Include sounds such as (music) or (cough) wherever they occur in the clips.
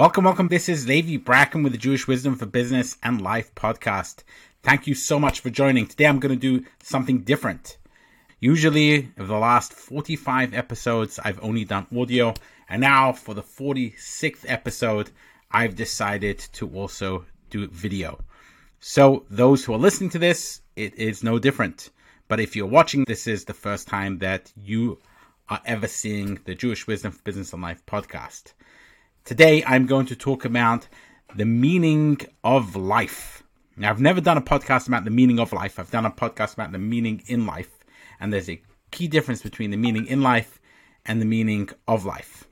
Welcome, welcome. This is Levi Brackman with the Jewish Wisdom for Business and Life podcast. Thank you so much for joining. Today I'm going to do something different. Usually, over the last 45 episodes, I've only done audio, and now for the 46th episode, I've decided to also do video. So, those who are listening to this, it is no different. But if you're watching, this is the first time that you are ever seeing the Jewish Wisdom for Business and Life podcast. Today, I'm going to talk about the meaning of life. Now, I've never done a podcast about the meaning of life. I've done a podcast about the meaning in life. And there's a key difference between the meaning in life and the meaning of life.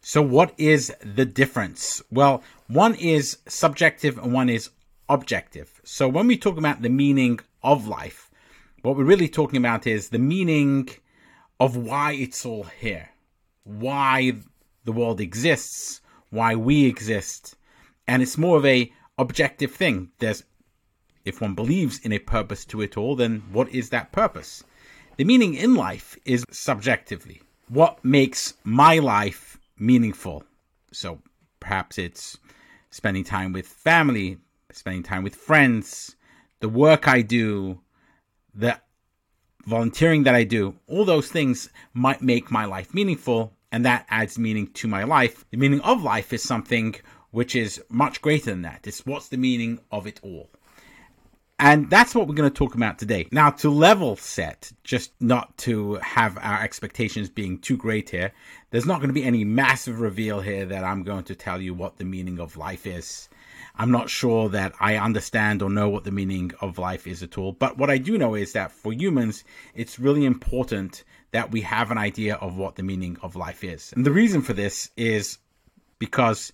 So, what is the difference? Well, one is subjective and one is objective. So, when we talk about the meaning of life, what we're really talking about is the meaning of why it's all here, why the world exists, why we exist. And it's more of a objective thing. There's if one believes in a purpose to it all, then what is that purpose? The meaning in life is subjectively. What makes my life meaningful? So perhaps it's spending time with family, spending time with friends, the work I do, the volunteering that I do, all those things might make my life meaningful, and that adds meaning to my life. The meaning of life is something which is much greater than that. It's what's the meaning of it all. And that's what we're going to talk about today. Now, to level set, just not to have our expectations being too great here, there's not going to be any massive reveal here that I'm going to tell you what the meaning of life is. I'm not sure that I understand or know what the meaning of life is at all. But what I do know is that for humans, it's really important that we have an idea of what the meaning of life is. And the reason for this is because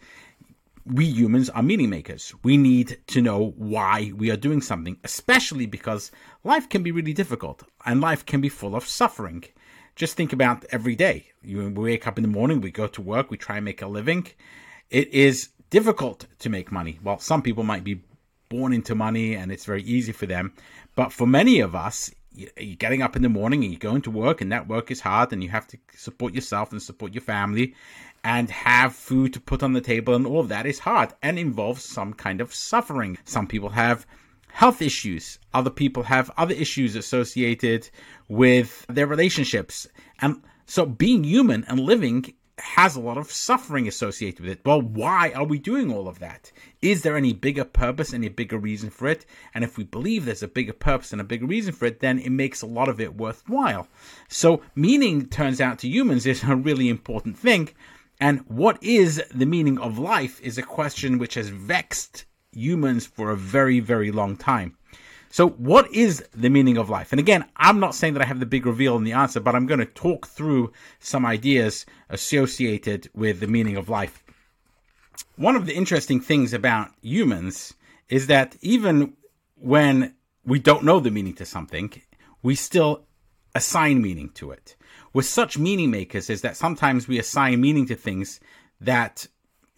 we humans are meaning makers. We need to know why we are doing something, especially because life can be really difficult and life can be full of suffering. Just think about every day. You wake up in the morning, we go to work, we try and make a living. It is difficult to make money. Well, some people might be born into money and it's very easy for them. But for many of us, you're getting up in the morning and you're going to work and that work is hard and you have to support yourself and support your family and have food to put on the table and all of that is hard and involves some kind of suffering. Some people have health issues. Other people have other issues associated with their relationships. And so being human and living has a lot of suffering associated with it. Well, why are we doing all of that? Is there any bigger purpose, any bigger reason for it? And if we believe there's a bigger purpose and a bigger reason for it, then it makes a lot of it worthwhile. So, meaning turns out to humans is (laughs) a really important thing. And what is the meaning of life is a question which has vexed humans for a very, very long time. So, what is the meaning of life? And again, I'm not saying that I have the big reveal in the answer, but I'm going to talk through some ideas associated with the meaning of life. One of the interesting things about humans is that even when we don't know the meaning to something, we still assign meaning to it. We're such meaning makers is that sometimes we assign meaning to things that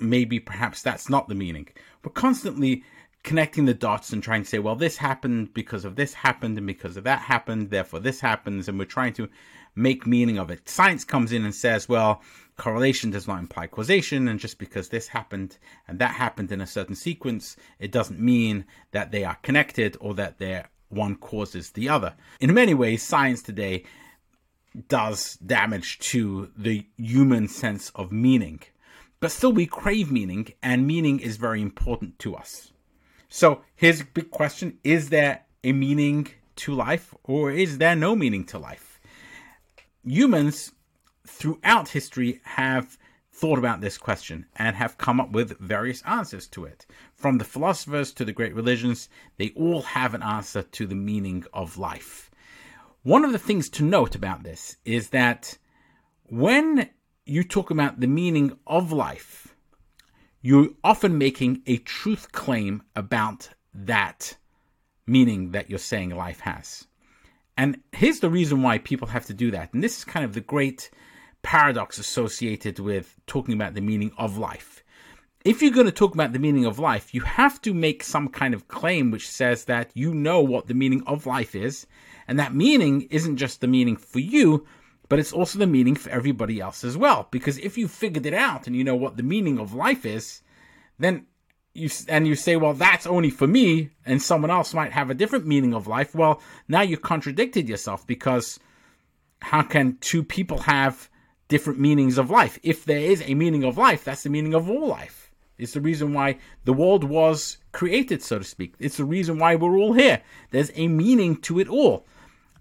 maybe perhaps that's not the meaning. We're constantly connecting the dots and trying to say, well, this happened because of this happened and because of that happened, therefore this happens, and we're trying to make meaning of it. Science comes in and says, well, correlation does not imply causation, and just because this happened and that happened in a certain sequence, it doesn't mean that they are connected or that they're one causes the other. In many ways, science today does damage to the human sense of meaning. But still, we crave meaning, and meaning is very important to us. So his big question Is there a meaning to life, or is there no meaning to life? Humans throughout history have thought about this question and have come up with various answers to it. From the philosophers to the great religions, they all have an answer to the meaning of life. One of the things to note about this is that when you talk about the meaning of life, you're often making a truth claim about that meaning that you're saying life has. And here's the reason why people have to do that. And this is kind of the great paradox associated with talking about the meaning of life. If you're going to talk about the meaning of life, you have to make some kind of claim which says that you know what the meaning of life is. And that meaning isn't just the meaning for you, but it's also the meaning for everybody else as well. Because if you figured it out and you know what the meaning of life is, then you and you say, well, that's only for me, and someone else might have a different meaning of life. Well, now you contradicted yourself because how can two people have different meanings of life? If there is a meaning of life, that's the meaning of all life. It's the reason why the world was created, so to speak. It's the reason why we're all here. There's a meaning to it all.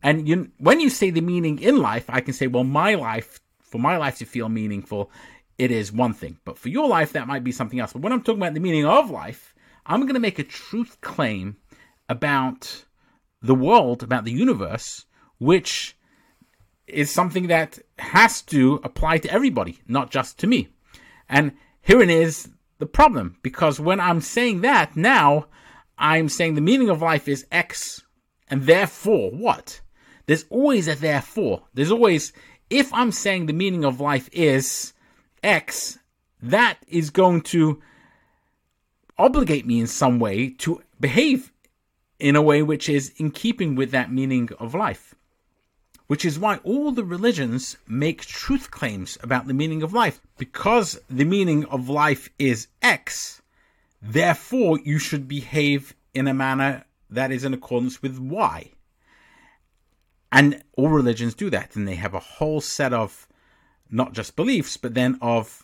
And you, when you say the meaning in life, I can say, well, my life, for my life to feel meaningful, it is one thing. But for your life, that might be something else. But when I'm talking about the meaning of life, I'm going to make a truth claim about the world, about the universe, which is something that has to apply to everybody, not just to me. And herein is the problem, because when I'm saying that now, I'm saying the meaning of life is X, and therefore what? There's always a therefore. There's always, if I'm saying the meaning of life is X, that is going to obligate me in some way to behave in a way which is in keeping with that meaning of life. Which is why all the religions make truth claims about the meaning of life. Because the meaning of life is X, therefore you should behave in a manner that is in accordance with Y. And all religions do that, and they have a whole set of not just beliefs, but then of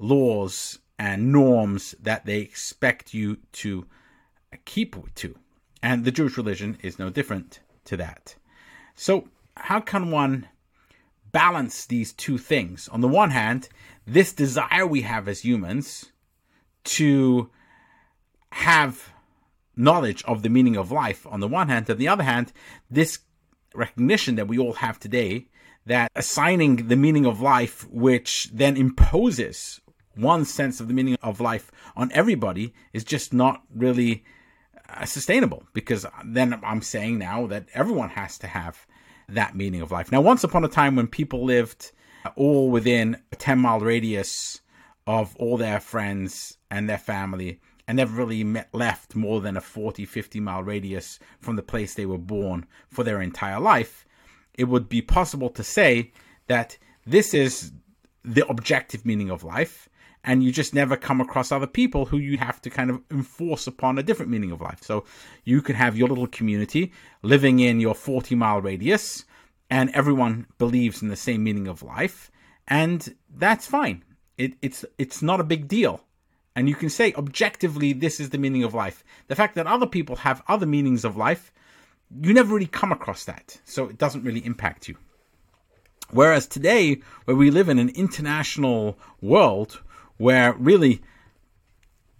laws and norms that they expect you to keep to. And the Jewish religion is no different to that. So, how can one balance these two things? On the one hand, this desire we have as humans to have knowledge of the meaning of life on the one hand, on the other hand, this recognition that we all have today that assigning the meaning of life, which then imposes one sense of the meaning of life on everybody, is just not really uh, sustainable because then I'm saying now that everyone has to have that meaning of life. Now, once upon a time when people lived all within a 10 mile radius of all their friends and their family, and never really met, left more than a 40, 50 mile radius from the place they were born for their entire life, it would be possible to say that this is the objective meaning of life, and you just never come across other people who you have to kind of enforce upon a different meaning of life. So you could have your little community living in your 40 mile radius, and everyone believes in the same meaning of life, and that's fine. It, it's it's not a big deal and you can say objectively this is the meaning of life. The fact that other people have other meanings of life, you never really come across that, so it doesn't really impact you. Whereas today, where we live in an international world where really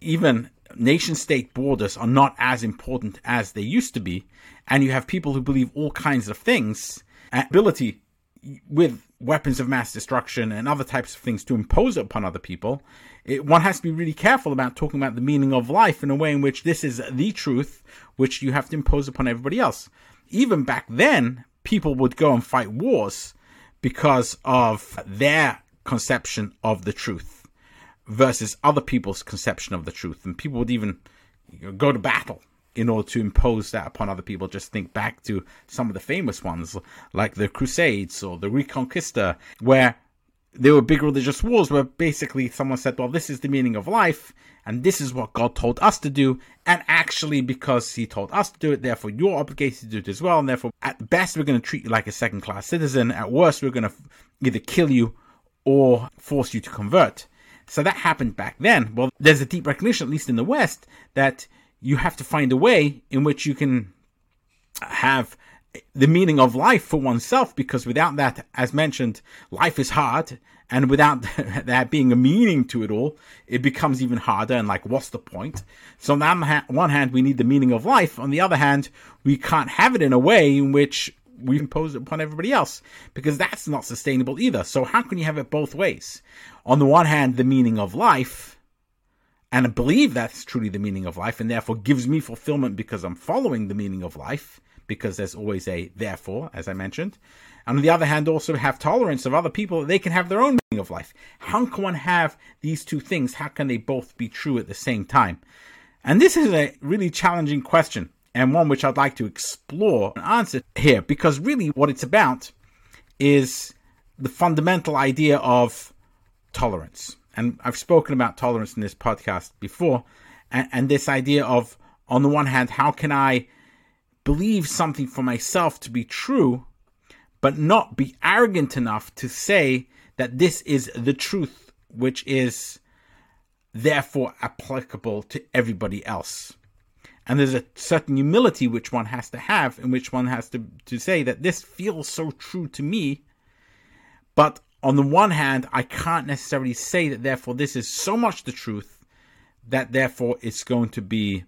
even nation state borders are not as important as they used to be, and you have people who believe all kinds of things, ability with weapons of mass destruction and other types of things to impose upon other people, it, one has to be really careful about talking about the meaning of life in a way in which this is the truth, which you have to impose upon everybody else. Even back then, people would go and fight wars because of their conception of the truth versus other people's conception of the truth. And people would even go to battle in order to impose that upon other people. Just think back to some of the famous ones, like the Crusades or the Reconquista, where there were big religious wars where basically someone said, well, this is the meaning of life, and this is what God told us to do, and actually, because He told us to do it, therefore you're obligated to do it as well, and therefore, at best, we're going to treat you like a second class citizen, at worst, we're going to either kill you or force you to convert. So that happened back then. Well, there's a deep recognition, at least in the West, that you have to find a way in which you can have the meaning of life for oneself because without that as mentioned life is hard and without (laughs) that being a meaning to it all it becomes even harder and like what's the point? So on one hand we need the meaning of life. On the other hand we can't have it in a way in which we impose it upon everybody else because that's not sustainable either. So how can you have it both ways? On the one hand the meaning of life and I believe that's truly the meaning of life and therefore gives me fulfillment because I'm following the meaning of life because there's always a therefore, as I mentioned. And on the other hand, also have tolerance of other people that they can have their own meaning of life. How can one have these two things? How can they both be true at the same time? And this is a really challenging question and one which I'd like to explore and answer here because really what it's about is the fundamental idea of tolerance. And I've spoken about tolerance in this podcast before, and, and this idea of, on the one hand, how can I believe something for myself to be true, but not be arrogant enough to say that this is the truth, which is therefore applicable to everybody else. And there's a certain humility which one has to have, in which one has to, to say that this feels so true to me, but on the one hand, I can't necessarily say that therefore this is so much the truth that therefore it's going to be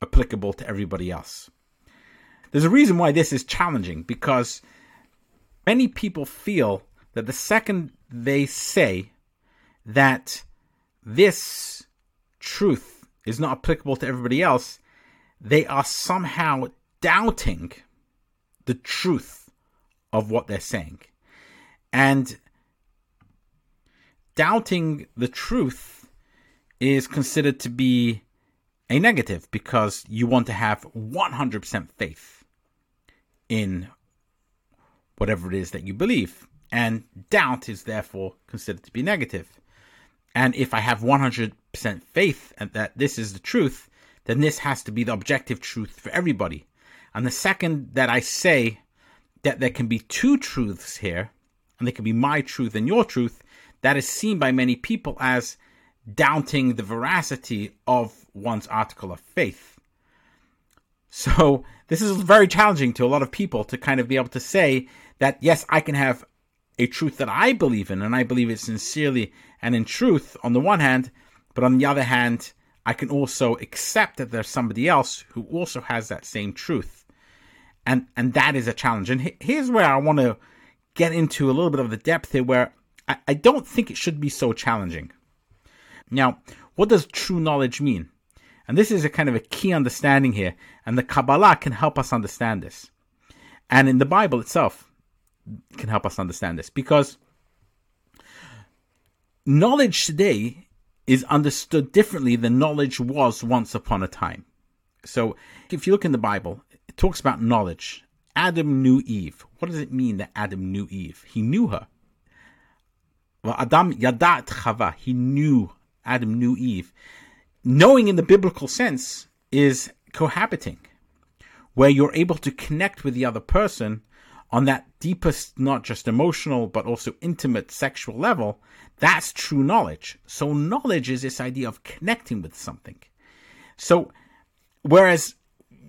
applicable to everybody else. There's a reason why this is challenging because many people feel that the second they say that this truth is not applicable to everybody else, they are somehow doubting the truth of what they're saying. And doubting the truth is considered to be a negative because you want to have 100% faith in whatever it is that you believe. And doubt is therefore considered to be negative. And if I have 100% faith that this is the truth, then this has to be the objective truth for everybody. And the second that I say that there can be two truths here, and they can be my truth and your truth, that is seen by many people as doubting the veracity of one's article of faith. So, this is very challenging to a lot of people to kind of be able to say that, yes, I can have a truth that I believe in, and I believe it sincerely and in truth on the one hand, but on the other hand, I can also accept that there's somebody else who also has that same truth. And, and that is a challenge. And here's where I want to get into a little bit of the depth here, where I, don't think it should be so challenging. Now, what does true knowledge mean? And this is a kind of a key understanding here, and the Kabbalah can help us understand this. And in the Bible itself can help us understand this because knowledge today is understood differently than knowledge was once upon a time. So, if you look in the Bible, it talks about knowledge. Adam knew Eve. What does it mean that Adam knew Eve? He knew her. Well, Adam yadat chava. He knew Adam knew Eve knowing in the biblical sense is cohabiting, where you're able to connect with the other person on that deepest, not just emotional, but also intimate sexual level. That's true knowledge. So, knowledge is this idea of connecting with something. So, whereas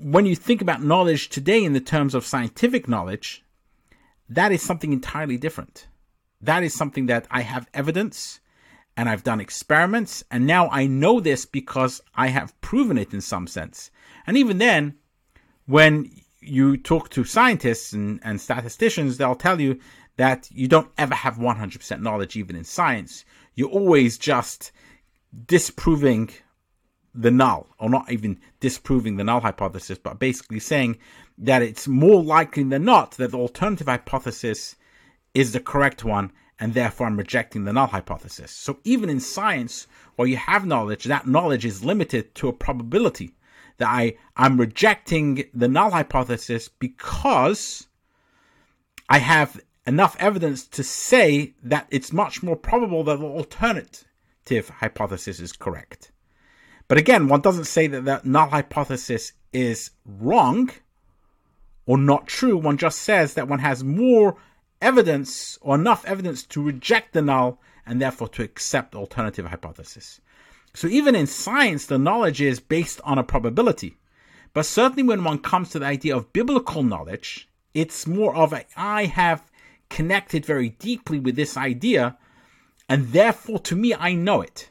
when you think about knowledge today in the terms of scientific knowledge, that is something entirely different. That is something that I have evidence and I've done experiments, and now I know this because I have proven it in some sense. And even then, when you talk to scientists and, and statisticians, they'll tell you that you don't ever have 100% knowledge, even in science. You're always just disproving the null, or not even disproving the null hypothesis, but basically saying that it's more likely than not that the alternative hypothesis is the correct one and therefore I'm rejecting the null hypothesis. So even in science, where you have knowledge, that knowledge is limited to a probability that I, I'm rejecting the null hypothesis because I have enough evidence to say that it's much more probable that the alternative hypothesis is correct. But again, one doesn't say that the null hypothesis is wrong or not true. One just says that one has more evidence or enough evidence to reject the null and therefore to accept alternative hypothesis. So even in science, the knowledge is based on a probability. But certainly when one comes to the idea of biblical knowledge, it's more of a I have connected very deeply with this idea, and therefore to me I know it.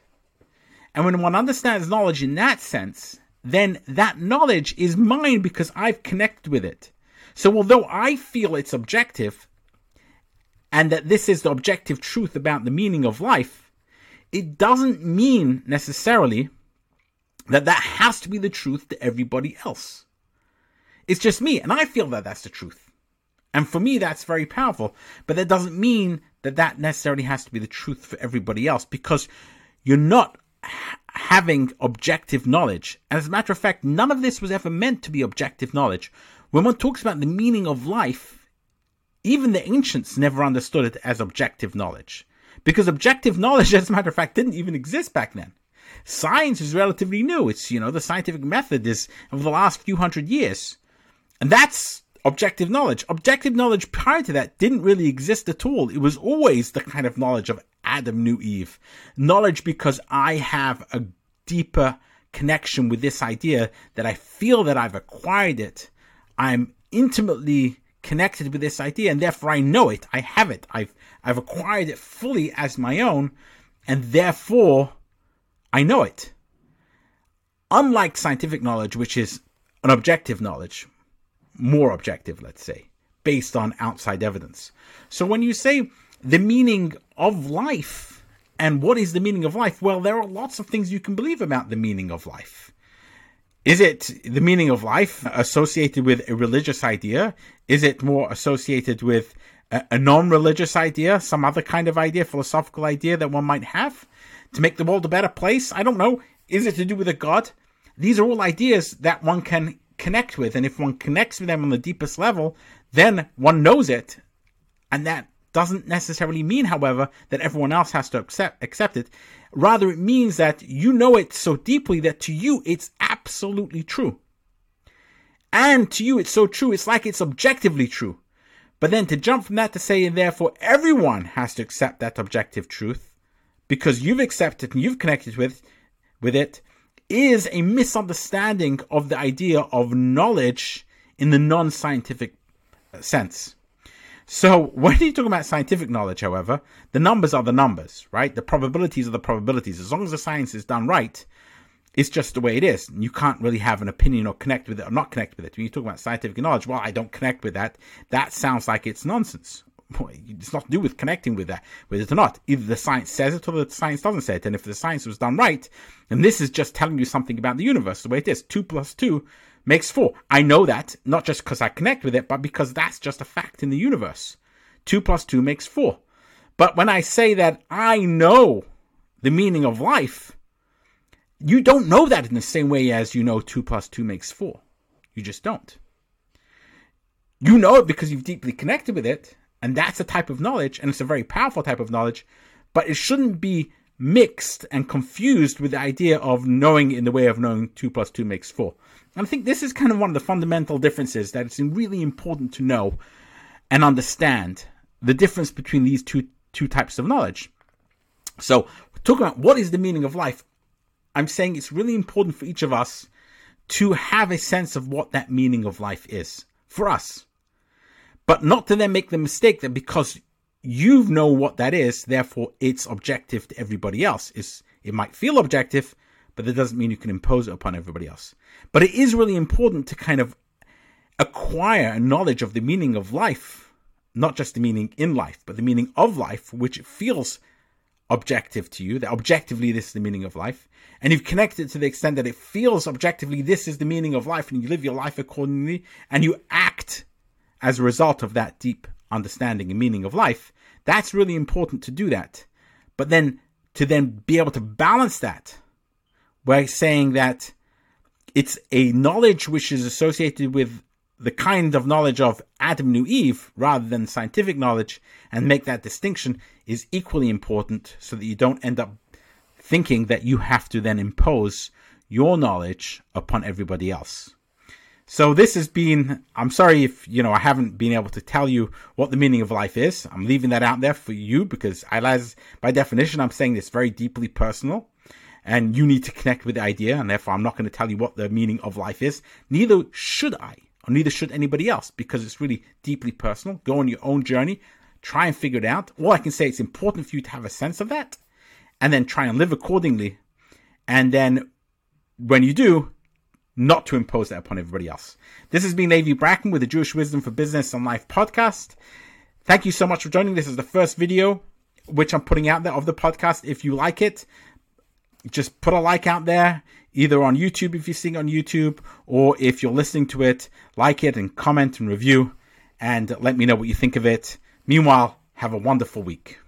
And when one understands knowledge in that sense, then that knowledge is mine because I've connected with it. So although I feel it's objective, and that this is the objective truth about the meaning of life, it doesn't mean necessarily that that has to be the truth to everybody else. It's just me, and I feel that that's the truth. And for me, that's very powerful. But that doesn't mean that that necessarily has to be the truth for everybody else because you're not having objective knowledge. And as a matter of fact, none of this was ever meant to be objective knowledge. When one talks about the meaning of life, even the ancients never understood it as objective knowledge Because objective knowledge, (laughs) as a matter of fact, didn't even exist back then. Science is relatively new. It's, you know, the scientific method is of the last few hundred years. And that's objective knowledge. Objective knowledge prior to that didn't really exist at all. It was always the kind of knowledge of Adam knew Eve. Knowledge because I have a deeper connection with this idea that I feel that I've acquired it. I'm intimately connected with this idea and therefore I know it. I have it. I've I've acquired it fully as my own and therefore I know it. Unlike scientific knowledge which is an objective knowledge, more objective, let's say, based on outside evidence. So when you say the meaning of life and what is the meaning of life, well, there are lots of things you can believe about the meaning of life. Is it the meaning of life associated with a religious idea? Is it more associated with a, non religious idea, some other kind of idea, philosophical idea that one might have to make the world a better place? I don't know. Is it to do with a God? These are all ideas that one can connect with. And if one connects with them on the deepest level, then one knows it. And that doesn't necessarily mean, however, that everyone else has to accept, accept it. Rather, it means that you know it so deeply that to you it's absolutely true. And to you it's so true, it's like it's objectively true. But then to jump from that to say, and therefore everyone has to accept that objective truth because you've accepted and you've connected with, with it, is a misunderstanding of the idea of knowledge in the non scientific uh, sense. So, (laughs) when you talk about scientific knowledge, however, the numbers are the numbers, right? The probabilities are the probabilities. As long as the science is done right, it's just the way it is. You can't really have an opinion or connect with it or not connect with it. When you talk about scientific knowledge, well, I don't connect with that. That sounds like it's nonsense. (laughs) It's not to do with connecting with that, with it or not. Either the science says it or the science doesn't say it. And if the science was done right, and this is just telling you something about the universe, the way it is, two plus two makes four. I know that, not just because I connect with it, but because that's just a fact in the universe. Two plus two makes four. But when I say that I know the meaning of life, you don't know that in the same way as you know two plus two makes four. You just don't. You know it because you've deeply connected with it, and that's a type of knowledge, and it's a very powerful type of knowledge, but it shouldn't be mixed and confused with the idea of knowing in the way of knowing 2 plus 2 makes 4. And I think this is kind of one of the fundamental differences that it's really important to know and understand the difference between these two, two types of knowledge. So, talking about what is the meaning of life, I'm saying it's really important for each of us to have a sense of what that meaning of life is for us. But not to then make the mistake that because you know what that is, therefore it's objective to everybody else. It's, it might feel objective, but that doesn't mean you can impose it upon everybody else. But it is really important to kind of acquire a knowledge of the meaning of life, not just the meaning in life, but the meaning of life, which feels objective to you, that objectively this is the meaning of life, and you've connected to the extent that it feels objectively this is the meaning of life, and you live your life accordingly, and you act as a result of that deep understanding and meaning of life, that's really important to do that. But then to then be able to balance that by saying that it's a knowledge which is associated with the kind of knowledge of Adam knew Eve rather than scientific knowledge and make that distinction is equally important so that you don't end up thinking that you have to then impose your knowledge upon everybody else. So this has been, I'm sorry if, you know, I haven't been able to tell you what the meaning of life is. I'm leaving that out there for you because I, by definition, I'm saying this very deeply personal and you need to connect with the idea. And therefore I'm not going to tell you what the meaning of life is. Neither should I or neither should anybody else because it's really deeply personal. Go on your own journey. Try and figure it out. All I can say it's important for you to have a sense of that and then try and live accordingly. And then when you do, not to impose that upon everybody else. This has been Levi Brackman with the Jewish Wisdom for Business and Life podcast. Thank you so much for joining. This is the first video which I'm putting out there of the podcast. If you like it, just put a like out there, either on YouTube if you're seeing on YouTube, or if you're listening to it, like it and comment and review, and let me know what you think of it. Meanwhile, have a wonderful week.